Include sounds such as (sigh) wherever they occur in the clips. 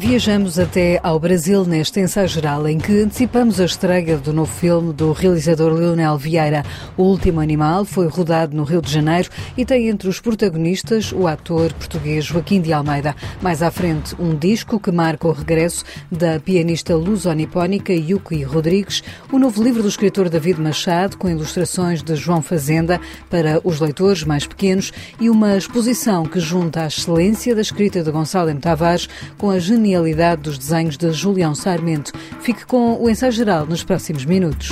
Viajamos até ao Brasil neste ensaio geral em que antecipamos a estreia do novo filme do realizador Leonel Vieira. O Último Animal foi rodado no Rio de Janeiro e tem entre os protagonistas o ator português Joaquim de Almeida. Mais à frente, um disco que marca o regresso da pianista luso-nipónica Yuki Rodrigues, o novo livro do escritor David Machado, com ilustrações de João Fazenda para os leitores mais pequenos e uma exposição que junta a excelência da escrita de Gonçalo M. Tavares com a genialidade genialidade dos desenhos de Julião Sarmento. Fique com o ensaio geral nos próximos minutos.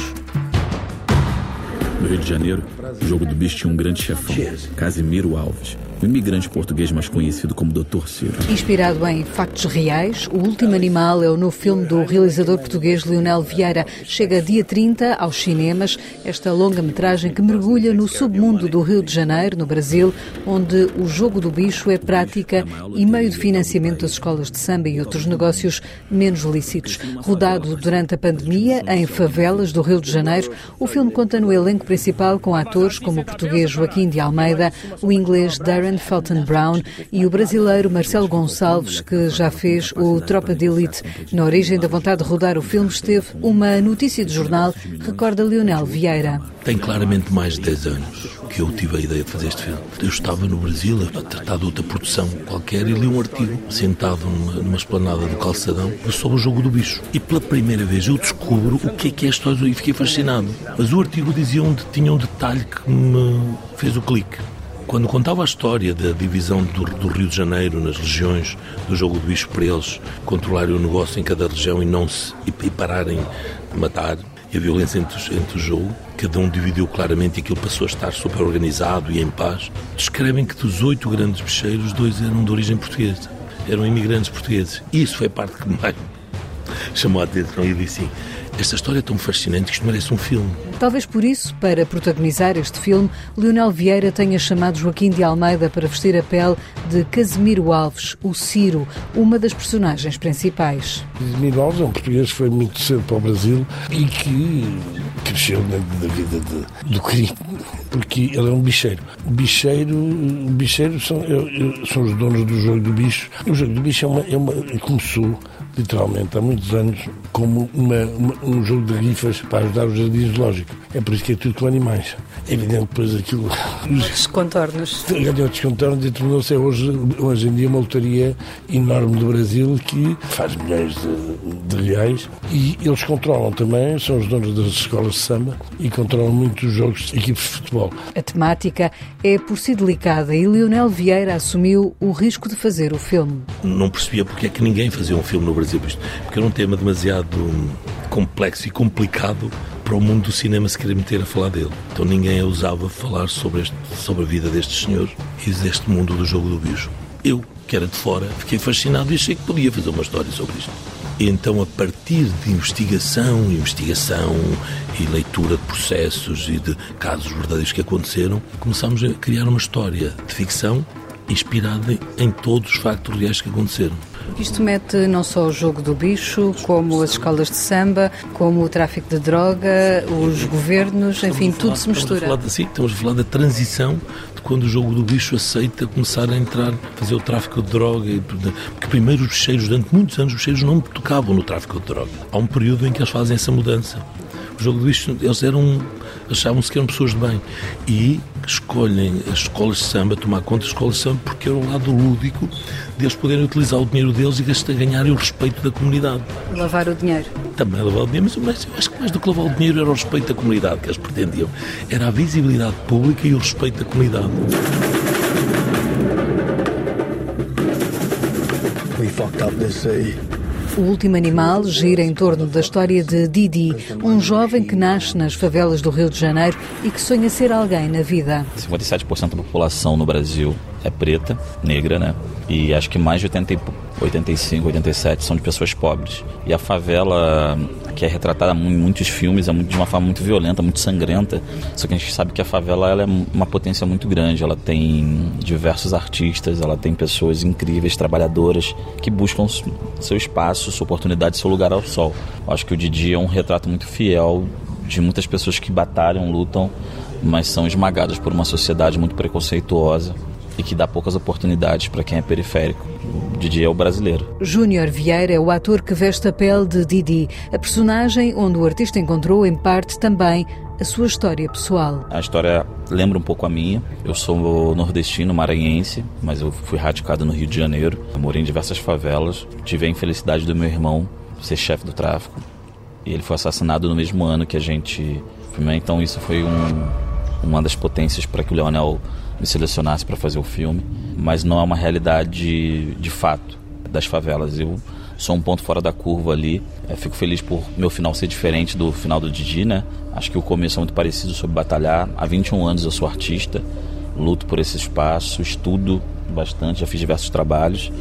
No Rio de Janeiro, o jogo do bicho tinha um grande chefão, Casimiro Alves o imigrante português mais conhecido como Dr. Ciro. Inspirado em factos reais, O Último Animal é o novo filme do realizador português Leonel Vieira. Chega dia 30 aos cinemas esta longa-metragem que mergulha no submundo do Rio de Janeiro, no Brasil, onde o jogo do bicho é prática e meio de financiamento das escolas de samba e outros negócios menos lícitos. Rodado durante a pandemia em favelas do Rio de Janeiro, o filme conta no elenco principal com atores como o português Joaquim de Almeida, o inglês Darren Aaron Felton Brown e o brasileiro Marcelo Gonçalves, que já fez o Tropa de Elite. Na origem da vontade de rodar o filme esteve uma notícia de jornal, recorda Leonel Vieira. Tem claramente mais de 10 anos que eu tive a ideia de fazer este filme. Eu estava no Brasil a tratar de outra produção qualquer e li um artigo sentado numa, numa esplanada do calçadão sobre o jogo do bicho. E pela primeira vez eu descubro o que é que é a história e fiquei fascinado. Mas o artigo dizia onde tinha um detalhe que me fez o clique. Quando contava a história da divisão do, do, Rio de Janeiro nas regiões do jogo do bicho para eles controlarem o negócio em cada região e não se e, e pararem de matar e a violência entre, entre o jogo, cada um dividiu claramente e aquilo passou a estar super organizado e em paz. Descrevem que dos oito grandes bicheiros, dois eram de origem portuguesa, eram imigrantes portugueses. Isso foi a parte que mais (laughs) chamou a atenção e disse esta história é tão fascinante que isto merece um filme. Talvez por isso, para protagonizar este filme, Leonel Vieira tenha chamado Joaquim de Almeida para vestir a pele de Casimiro Alves, o Ciro, uma das personagens principais. Casimiro Alves é um português que foi muito cedo para o Brasil e que cresceu na vida de, do crime, porque ele é um bicheiro. Bicheiro, bicheiro são, são os donos do jogo do bicho. O jogo do bicho é uma, é uma começou literalmente, há muitos anos, como uma, uma, um jogo de rifas para ajudar o jardim zoológico. É por isso que é tudo com animais. É evidente depois aquilo... (laughs) Os contornos. Ganhou os contornos e tornou-se hoje, hoje em dia uma lotaria enorme do Brasil que faz milhões de, de reais e eles controlam também, são os donos das escolas de samba e controlam muitos jogos de equipes de futebol. A temática é por si delicada e Lionel Vieira assumiu o risco de fazer o filme. Não percebia porque é que ninguém fazia um filme no Brasil porque era um tema demasiado complexo e complicado para o mundo do cinema se querer meter a falar dele. Então ninguém ousava falar sobre, este, sobre a vida destes senhores e deste mundo do jogo do bicho. Eu, que era de fora, fiquei fascinado e achei que podia fazer uma história sobre isto. E então, a partir de investigação, investigação e leitura de processos e de casos verdadeiros que aconteceram, começámos a criar uma história de ficção inspirada em todos os factos reais que aconteceram. Isto mete não só o jogo do bicho, como as escolas de samba, como o tráfico de droga, os governos, enfim, tudo se mistura. Estamos a, falar de, sim, estamos a falar da transição de quando o jogo do bicho aceita começar a entrar, fazer o tráfico de droga. Porque primeiro os bicheiros, durante muitos anos, os bicheiros não tocavam no tráfico de droga. Há um período em que eles fazem essa mudança. O jogo do bicho, eles eram achavam-se que eram pessoas de bem. E escolhem as escolas de samba, tomar conta das escolas de samba, porque era o lado lúdico deles poderem utilizar o dinheiro deles e ganharem o respeito da comunidade. Lavar o dinheiro. Também lavar o dinheiro, mas, eu acho que mais do que lavar o dinheiro era o respeito da comunidade que eles pretendiam. Era a visibilidade pública e o respeito da comunidade. We fucked up this city. O Último Animal gira em torno da história de Didi, um jovem que nasce nas favelas do Rio de Janeiro e que sonha ser alguém na vida. 57% da população no Brasil é preta, negra, né? E acho que mais de 80, 85, 87 são de pessoas pobres. E a favela que é retratada em muitos filmes, é de uma forma muito violenta, muito sangrenta. Só que a gente sabe que a favela ela é uma potência muito grande. Ela tem diversos artistas, ela tem pessoas incríveis, trabalhadoras, que buscam seu espaço, sua oportunidade, seu lugar ao sol. Eu acho que o Didi é um retrato muito fiel de muitas pessoas que batalham, lutam, mas são esmagadas por uma sociedade muito preconceituosa e que dá poucas oportunidades para quem é periférico. Didi é o brasileiro. Júnior Vieira é o ator que veste a pele de Didi, a personagem onde o artista encontrou, em parte, também a sua história pessoal. A história lembra um pouco a minha. Eu sou nordestino, maranhense, mas eu fui radicado no Rio de Janeiro. Eu morei em diversas favelas. Tive a infelicidade do meu irmão ser chefe do tráfico. E ele foi assassinado no mesmo ano que a gente filmou. Então isso foi um, uma das potências para que o Leonel me selecionasse para fazer o filme. Mas não é uma realidade de fato das favelas. Eu sou um ponto fora da curva ali. Eu fico feliz por meu final ser diferente do final do Didi, né? Acho que o começo é muito parecido sobre batalhar. Há 21 anos eu sou artista, luto por esse espaço, estudo bastante, já fiz diversos trabalhos.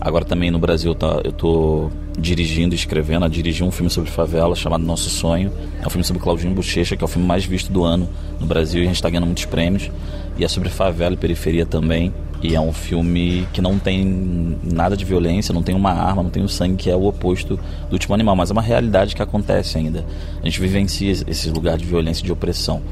Agora também no Brasil tá, eu estou dirigindo escrevendo, a dirigir um filme sobre favela chamado Nosso Sonho. É um filme sobre Claudinho Bochecha, que é o filme mais visto do ano no Brasil e a gente está ganhando muitos prêmios. E é sobre favela e periferia também. E é um filme que não tem nada de violência, não tem uma arma, não tem o sangue, que é o oposto do último animal, mas é uma realidade que acontece ainda. A gente vivencia esse lugar de violência e de opressão,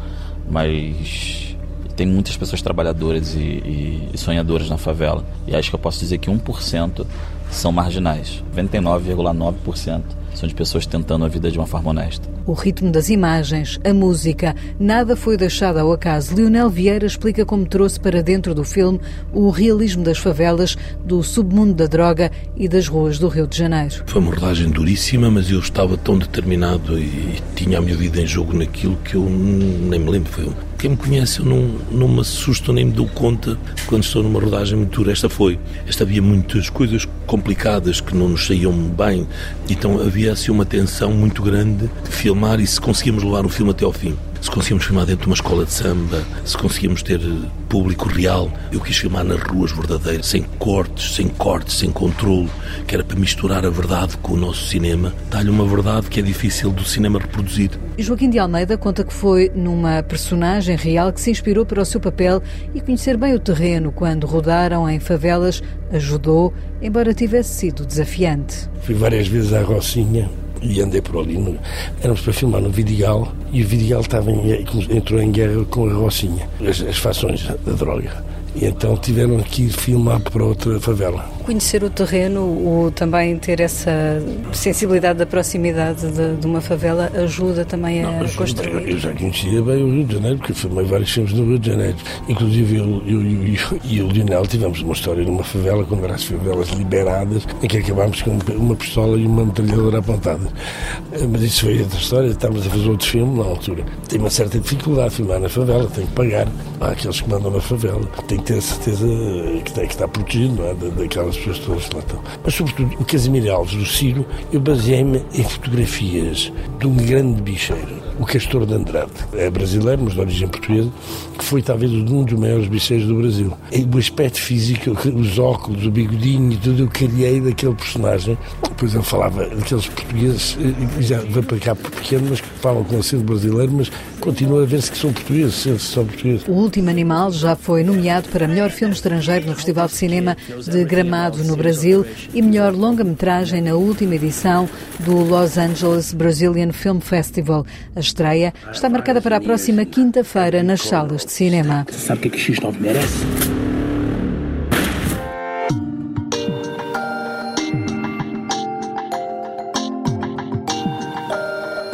mas tem muitas pessoas trabalhadoras e, e, e sonhadoras na favela. E acho que eu posso dizer que 1% são marginais, 99,9% são de pessoas tentando a vida de uma forma honesta. O ritmo das imagens, a música, nada foi deixado ao acaso. Leonel Vieira explica como trouxe para dentro do filme o realismo das favelas, do submundo da droga e das ruas do Rio de Janeiro. Foi uma rodagem duríssima, mas eu estava tão determinado e tinha a minha vida em jogo naquilo que eu nem me lembro. Foi quem me conhece, eu não, não me assusto nem me dou conta quando estou numa rodagem muito dura. Esta foi. Esta havia muitas coisas complicadas que não nos saíam bem, então havia assim uma tensão muito grande de filmar e se conseguimos levar o filme até ao fim se conseguimos filmar dentro de uma escola de samba, se conseguimos ter público real. Eu quis filmar nas ruas verdadeiras, sem cortes, sem cortes, sem controle, que era para misturar a verdade com o nosso cinema, dar-lhe uma verdade que é difícil do cinema reproduzir. Joaquim de Almeida conta que foi numa personagem real que se inspirou para o seu papel e conhecer bem o terreno quando rodaram em favelas ajudou, embora tivesse sido desafiante. Fui várias vezes à Rocinha e andei por ali. No, éramos para filmar no Vidigal e o Vidigal estava em, entrou em guerra com a Rocinha, as, as fações da droga. E então tiveram que ir filmar para outra favela. Conhecer o terreno, o, também ter essa sensibilidade da proximidade de, de uma favela ajuda também a Não, ajuda. construir. Eu já conhecia bem o Rio de Janeiro, porque filmei vários filmes no Rio de Janeiro. Inclusive eu, eu, eu, e o Lionel tivemos uma história numa favela, quando eram as favelas liberadas, em que acabámos com uma pistola e uma metralhadora apontada. Eh, mas isso foi outra história, estávamos a fazer outro filme na altura. Tem uma certa dificuldade de filmar na favela, tem que pagar. Há aqueles que mandam na favela. Tem que ter a certeza que está, que está protegido não é? Pessoas que lá estão. Mas, sobretudo, o Casimiro Alves, do Ciro, eu baseei-me em fotografias de um grande bicheiro, o Castor de Andrade. É brasileiro, mas de origem portuguesa, que foi talvez um dos maiores bicheiros do Brasil. E o aspecto físico, os óculos, o bigodinho, tudo eu criei daquele personagem. Depois ele falava daqueles portugueses, eh, já vai para cá pequeno, mas que falam com acento brasileiro, mas continua a ver-se que são portugueses, são portugueses. O Último Animal já foi nomeado para melhor filme estrangeiro no Festival de Cinema de Gramado, no Brasil, e melhor longa-metragem na última edição do Los Angeles Brazilian Film Festival. A estreia está marcada para a próxima quinta-feira nas salas de cinema. Você sabe o que, que X9 merece?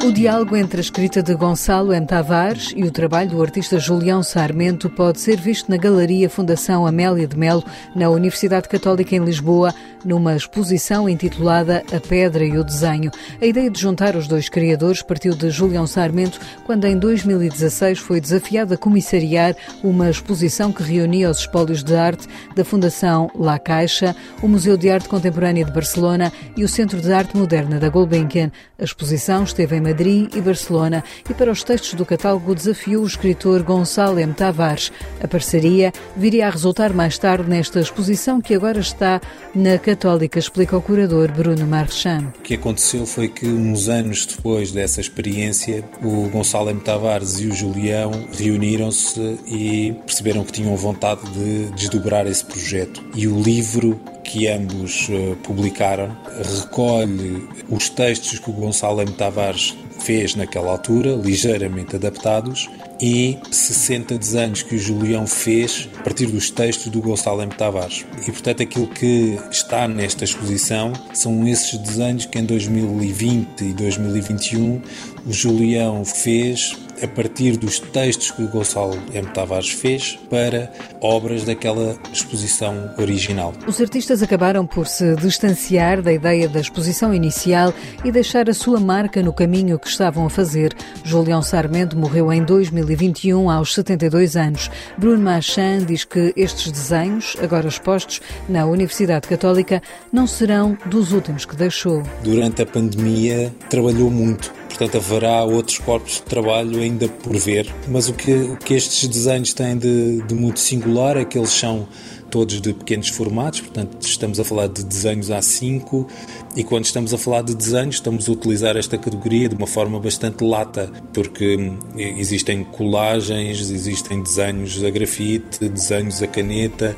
O diálogo entre a escrita de Gonçalo M. Tavares e o trabalho do artista Julião Sarmento pode ser visto na Galeria Fundação Amélia de Melo, na Universidade Católica em Lisboa, numa exposição intitulada A Pedra e o Desenho. A ideia de juntar os dois criadores partiu de Julião Sarmento, quando em 2016 foi desafiado a comissariar uma exposição que reunia os espólios de arte da Fundação La Caixa, o Museu de Arte Contemporânea de Barcelona e o Centro de Arte Moderna da Gulbenkian. A exposição esteve em Madrid Madrid e Barcelona e para os textos do catálogo desafiou o escritor Gonçalo M. Tavares. A parceria viria a resultar mais tarde nesta exposição que agora está na Católica, explica o curador Bruno Marchand. O que aconteceu foi que uns anos depois dessa experiência, o Gonçalo M. Tavares e o Julião reuniram-se e perceberam que tinham vontade de desdobrar esse projeto. E o livro que ambos uh, publicaram recolhe os textos que o Gonçalo M. Tavares fez naquela altura, ligeiramente adaptados, e 60 desenhos que o Julião fez a partir dos textos do Gonçalo M. Tavares. E, portanto, aquilo que está nesta exposição são esses desenhos que em 2020 e 2021 o Julião fez a partir dos textos que o Gonçalo M. Tavares fez para obras daquela exposição original. Os artistas acabaram por se distanciar da ideia da exposição inicial e deixar a sua marca no caminho que estavam a fazer. Julião Sarmento morreu em 2021 aos 72 anos. Bruno Marchand diz que estes desenhos, agora expostos na Universidade Católica, não serão dos últimos que deixou. Durante a pandemia trabalhou muito portanto haverá outros corpos de trabalho ainda por ver. Mas o que, o que estes desenhos têm de, de muito singular é que eles são todos de pequenos formatos, portanto estamos a falar de desenhos A5 e quando estamos a falar de desenhos estamos a utilizar esta categoria de uma forma bastante lata, porque hum, existem colagens, existem desenhos a grafite, desenhos a caneta,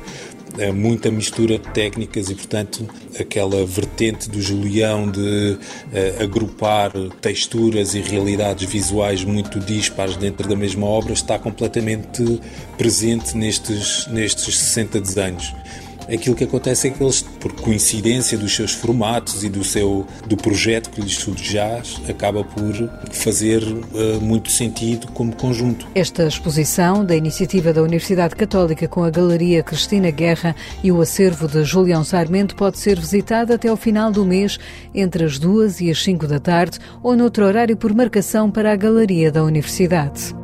muita mistura de técnicas e, portanto, aquela vertente do Julião de uh, agrupar texturas e realidades visuais muito dispares dentro da mesma obra está completamente presente nestes, nestes 60 desenhos. Aquilo que acontece é que eles, por coincidência dos seus formatos e do seu do projeto que lhes subjaz, acaba por fazer uh, muito sentido como conjunto. Esta exposição da iniciativa da Universidade Católica com a Galeria Cristina Guerra e o acervo de Julião Sarmento pode ser visitada até ao final do mês, entre as duas e as cinco da tarde, ou noutro horário por marcação para a Galeria da Universidade.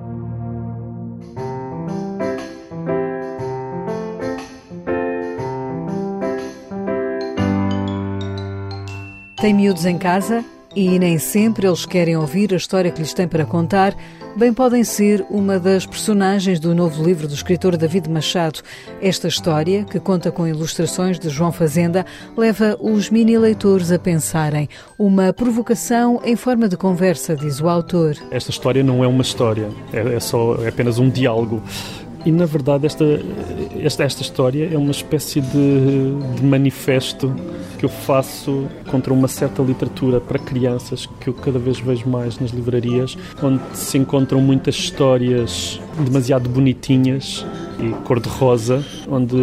Tem miúdos em casa e nem sempre eles querem ouvir a história que lhes tem para contar, bem podem ser uma das personagens do novo livro do escritor David Machado. Esta história, que conta com ilustrações de João Fazenda, leva os mini-leitores a pensarem. Uma provocação em forma de conversa, diz o autor. Esta história não é uma história, é, é só é apenas um diálogo. E na verdade esta, esta, esta história é uma espécie de, de manifesto que eu faço contra uma certa literatura para crianças que eu cada vez vejo mais nas livrarias, onde se encontram muitas histórias demasiado bonitinhas e cor-de-rosa, onde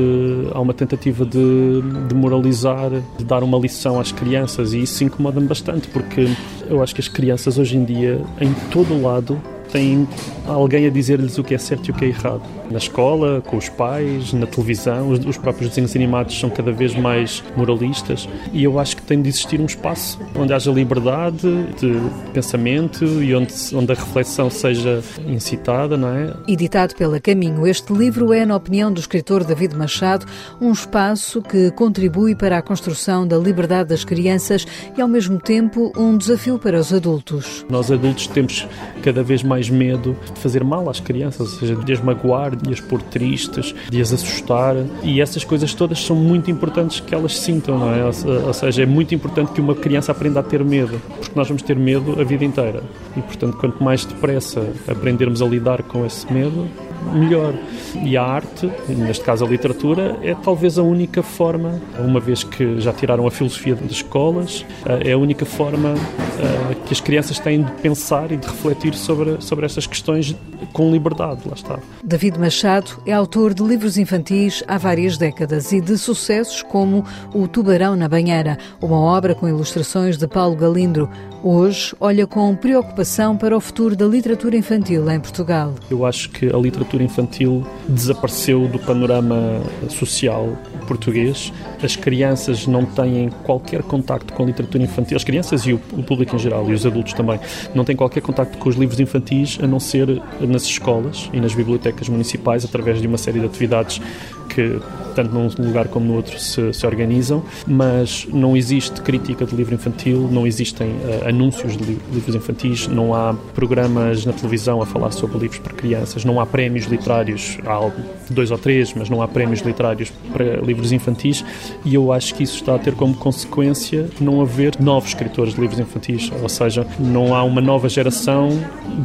há uma tentativa de, de, moralizar, de dar uma lição às crianças, e isso incomoda-me bastante, porque eu acho que as crianças hoje em dia, em todo lado, têm alguém a dizer-lhes o que é certo e o que é errado. Na escola, com os pais, na televisão, os, os, próprios desenhos animados são cada vez mais moralistas e eu acho que tem de existir um espaço onde haja liberdade de pensamento e onde, onde a reflexão seja incitada, não é? Editado pela Caminho, este livro é, na opinião do escritor David Machado, um espaço que contribui para a construção da liberdade das crianças e, ao mesmo tempo, um desafio para os adultos. Nós adultos temos cada vez mais medo de fazer mal às crianças, ou seja, de as magoar, de as pôr tristes, de as assustar. E essas coisas todas são muito importantes que elas sintam, não é? Ou seja, é muito importante que uma criança aprenda a ter medo, porque nós vamos ter medo a vida inteira. E, portanto, quanto mais depressa aprendermos a lidar com esse medo, melhor. E a arte, neste caso a literatura, é talvez a única forma, uma vez que já tiraram a filosofia das escolas, eh, é a única forma eh, que as crianças têm de pensar e de refletir sobre, sobre estas questões com liberdade, lá está. David Machado é autor de livros infantis há várias décadas e de sucessos como O Tubarão na Banheira, uma obra com ilustrações de Paulo Galindro. Hoje olha com preocupação para o futuro da literatura infantil em Portugal. Eu acho que a literatura infantil desapareceu do panorama social português. As crianças não têm qualquer contacto com a literatura infantil. As crianças e o, público em geral, e os adultos também, não têm qualquer contacto com os livros infantis, a não ser nas escolas e nas bibliotecas municipais, através de uma série de atividades que tanto num lugar como no outro se, se organizam, mas não existe crítica de livro infantil, não existem uh, anúncios de li livros infantis, não há programas na televisão a falar sobre livros para crianças, não há prémios literários, há dois ou três, mas não há prémios literários para livros infantis e eu acho que isso está a ter como consequência não haver novos escritores de livros infantis, ou seja, não há uma nova geração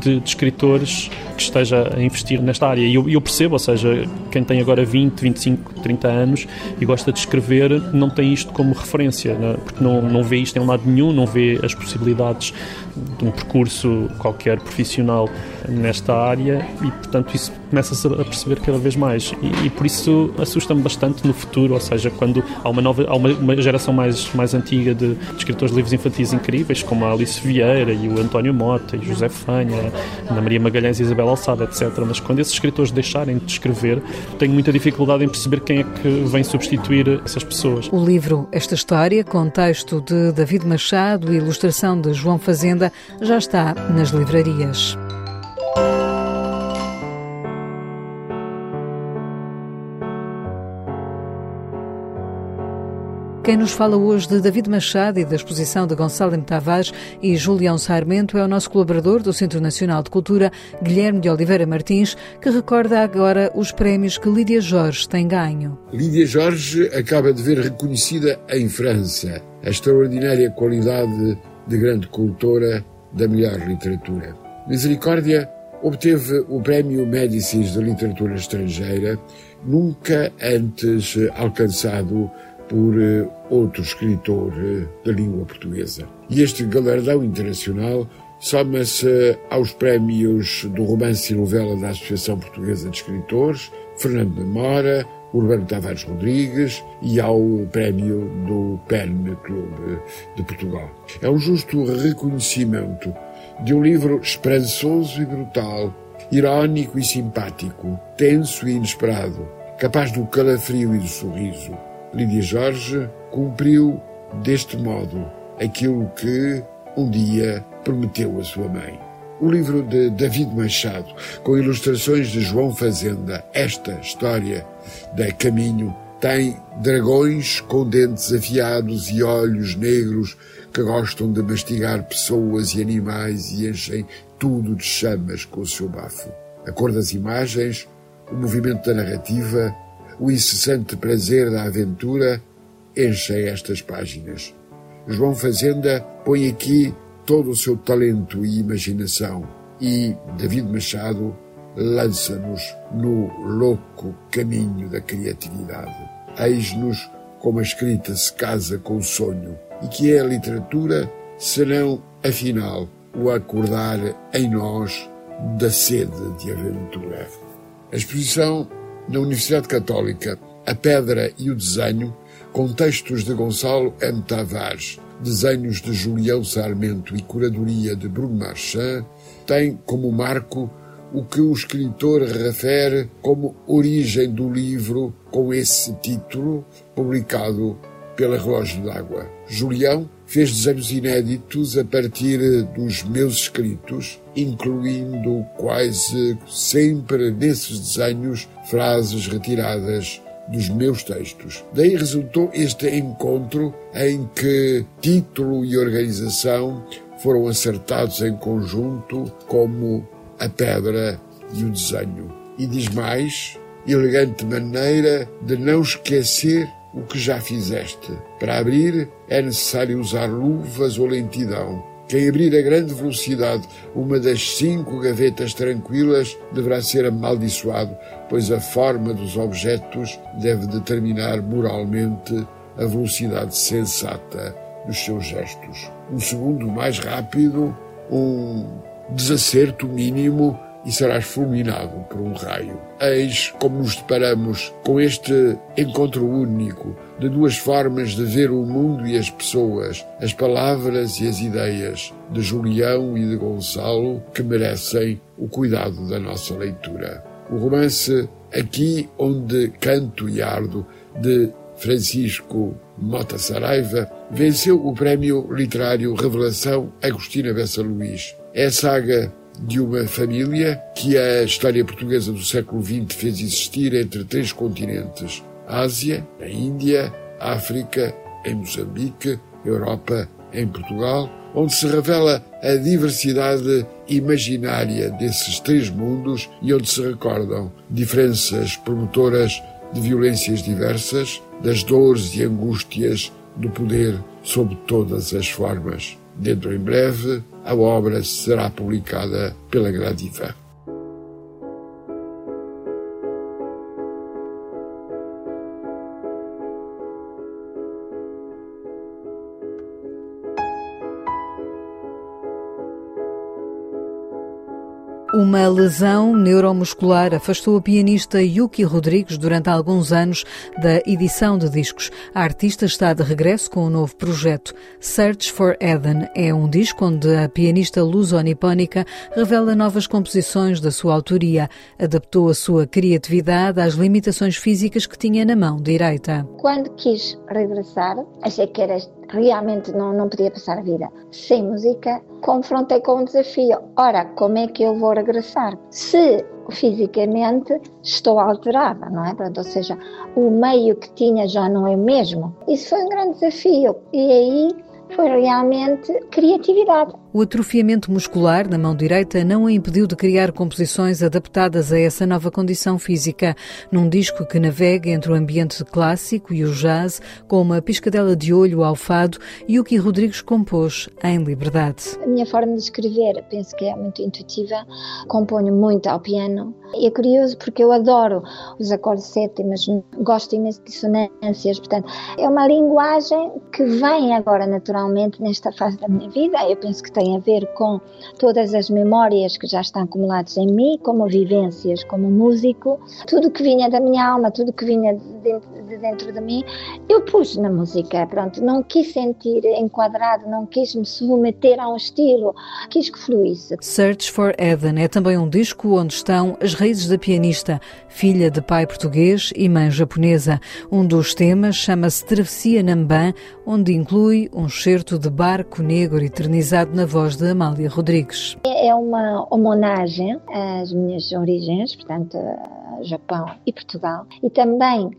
de, de escritores que esteja a investir nesta área. E eu, eu percebo, ou seja, quem tem agora 20, 25, 30 anos e gosta de escrever não tem isto como referência, né? porque não, não vê isto em lado nenhum, não vê as possibilidades de um percurso qualquer profissional nesta área e, portanto, isso começa-se a perceber cada vez mais. E, e por isso assusta-me bastante no futuro, ou seja, quando há uma nova, há uma, uma geração mais, mais antiga de, de, escritores de livros infantis incríveis, como a Alice Vieira e o António Mota e José Fanha, Ana Maria Magalhães e Isabel Alçada, etc. Mas quando esses escritores deixarem de escrever, tenho muita dificuldade em perceber quem é que vem substituir essas pessoas. O livro Esta História, com texto de David Machado e ilustração de João Fazenda, já está nas livrarias. Quem nos fala hoje de David Machado e da exposição de Gonçalo M. Tavares e Julião Sarmento é o nosso colaborador do Centro Nacional de Cultura, Guilherme de Oliveira Martins, que recorda agora os prémios que Lídia Jorge tem ganho. Lídia Jorge acaba de ver reconhecida em França a extraordinária qualidade de grande cultora da melhor literatura. Misericórdia obteve o Prémio Médicis de Literatura Estrangeira, nunca antes alcançado por eh, outro escritor eh, da língua portuguesa. E este galardão internacional soma-se aos prémios do romance e novela da Associação Portuguesa de Escritores, Fernando de Mora, Urbano Tavares Rodrigues e ao prémio do PEN Clube de Portugal. É um justo reconhecimento de um livro esperançoso e brutal, irónico e simpático, tenso e inesperado, capaz do calafrio e do sorriso, Lídia Jorge cumpriu deste modo aquilo que um dia prometeu a sua mãe. O livro de David Machado, com ilustrações de João Fazenda, esta história da Caminho, tem dragões com dentes afiados e olhos negros que gostam de mastigar pessoas e animais e enchem tudo de chamas com o seu bafo. A cor das imagens, o movimento da narrativa, o incessante prazer da aventura enche estas páginas. João Fazenda põe aqui todo o seu talento e imaginação e David Machado lança-nos no louco caminho da criatividade. Eis-nos como a escrita se casa com o sonho e que é a literatura, senão, afinal, o acordar em nós da sede de aventura. A exposição na Universidade Católica, A Pedra e o Desenho, com textos de Gonçalo M. Tavares, desenhos de Julião Sarmento e curadoria de Bruno Marchand, tem como marco o que o escritor refere como origem do livro com esse título, publicado pela Relógio d'Água. Julião fez desenhos inéditos a partir dos meus escritos, incluindo quase sempre nesses desenhos frases retiradas dos meus textos. Daí resultou este encontro em que título e organização foram acertados em conjunto como a pedra e o desenho. E diz mais, elegante maneira de não esquecer o que já fizeste. Para abrir é necessário usar luvas ou lentidão. Quem abrir a grande velocidade uma das cinco gavetas tranquilas deverá ser amaldiçoado, pois a forma dos objetos deve determinar moralmente a velocidade sensata dos seus gestos. Um segundo mais rápido, um desacerto mínimo e serás fulminado por um raio. Eis como nos deparamos com este encontro único de duas formas de ver o mundo e as pessoas, as palavras e as ideias de Julião e de Gonçalo que merecem o cuidado da nossa leitura. O romance Aqui onde canto e ardo de Francisco Mota Saraiva venceu o prémio literário Revelação Agostina Bessa Luís. É a saga de uma família que a história portuguesa do século XX fez existir entre três continentes: Ásia, a Índia, África, em Moçambique, Europa, em Portugal, onde se revela a diversidade imaginária desses três mundos e onde se recordam diferenças promotoras de violências diversas, das dores e angústias do poder sob todas as formas. Dentro em breve, a obra será publicada pela Gradiva. Uma lesão neuromuscular afastou a pianista Yuki Rodrigues durante alguns anos da edição de discos. A artista está de regresso com um novo projeto. Search for Eden é um disco onde a pianista luso-nipónica revela novas composições da sua autoria. Adaptou a sua criatividade às limitações físicas que tinha na mão direita. Quando quis regressar, achei que era realmente não, não podia passar a vida sem música, confrontei com um desafio. Ora, como é que eu vou regressar? Se fisicamente estou alterada, não é? Ou seja, o meio que tinha já não é o mesmo. Isso foi um grande desafio. E aí foi realmente criatividade. O atrofiamento muscular na mão direita não a impediu de criar composições adaptadas a essa nova condição física, num disco que navega entre o ambiente clássico e o jazz, com uma piscadela de olho ao fado, e o que Rodrigues compôs em liberdade. A minha forma de escrever, penso que é muito intuitiva, componho muito ao piano. E é curioso porque eu adoro os acordes sétimos, gosto imenso de dissonâncias, portanto, é uma linguagem que vem agora naturalmente nesta fase da minha vida. Eu penso que tem a ver com todas as memórias que já estão acumuladas em mim, como vivências, como músico, tudo que vinha da minha alma, tudo que vinha de de dentro de mim, eu pus na música. Pronto, não quis sentir enquadrado, não quis me submeter a um estilo, quis que fluísse. Search for Eden é também um disco onde estão as raízes da pianista, filha de pai português e mãe japonesa. Um dos temas chama-se Travessia Namban, onde inclui um certo de barco negro eternizado na voz de Amália Rodrigues. É uma homenagem às minhas origens, portanto, Japão e Portugal, e também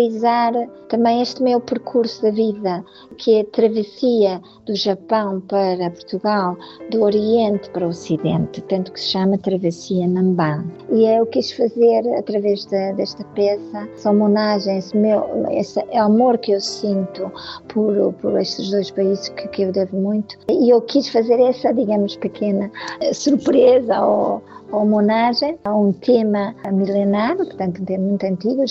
simbolizar também este meu percurso da vida, que é a travessia do Japão para Portugal, do Oriente para o Ocidente, tanto que se chama Travessia Namban. E é eu quis fazer através de, desta peça, essa homenagem, esse, meu, esse amor que eu sinto por, por estes dois países que, que eu devo muito. E eu quis fazer essa, digamos, pequena surpresa ou homenagem a um tema milenar, portanto muito antigo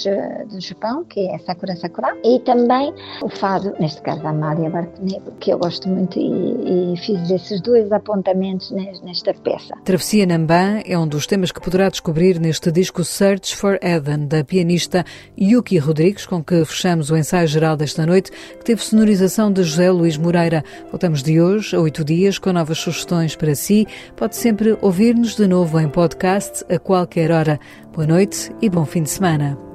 do Japão, que é Sakura Sakura, e também o fado, neste caso a Amália Barco Negro, que eu gosto muito e, e, fiz esses dois apontamentos nesta peça. Travessia Namban é um dos temas que poderá descobrir neste disco Search for Eden, da pianista Yuki Rodrigues, com que fechamos o ensaio geral desta noite, que teve sonorização de José Luís Moreira. Voltamos de hoje a oito dias com novas sugestões para si. Pode sempre ouvir-nos de novo em podcast a qualquer hora. Boa noite e bom fim de semana.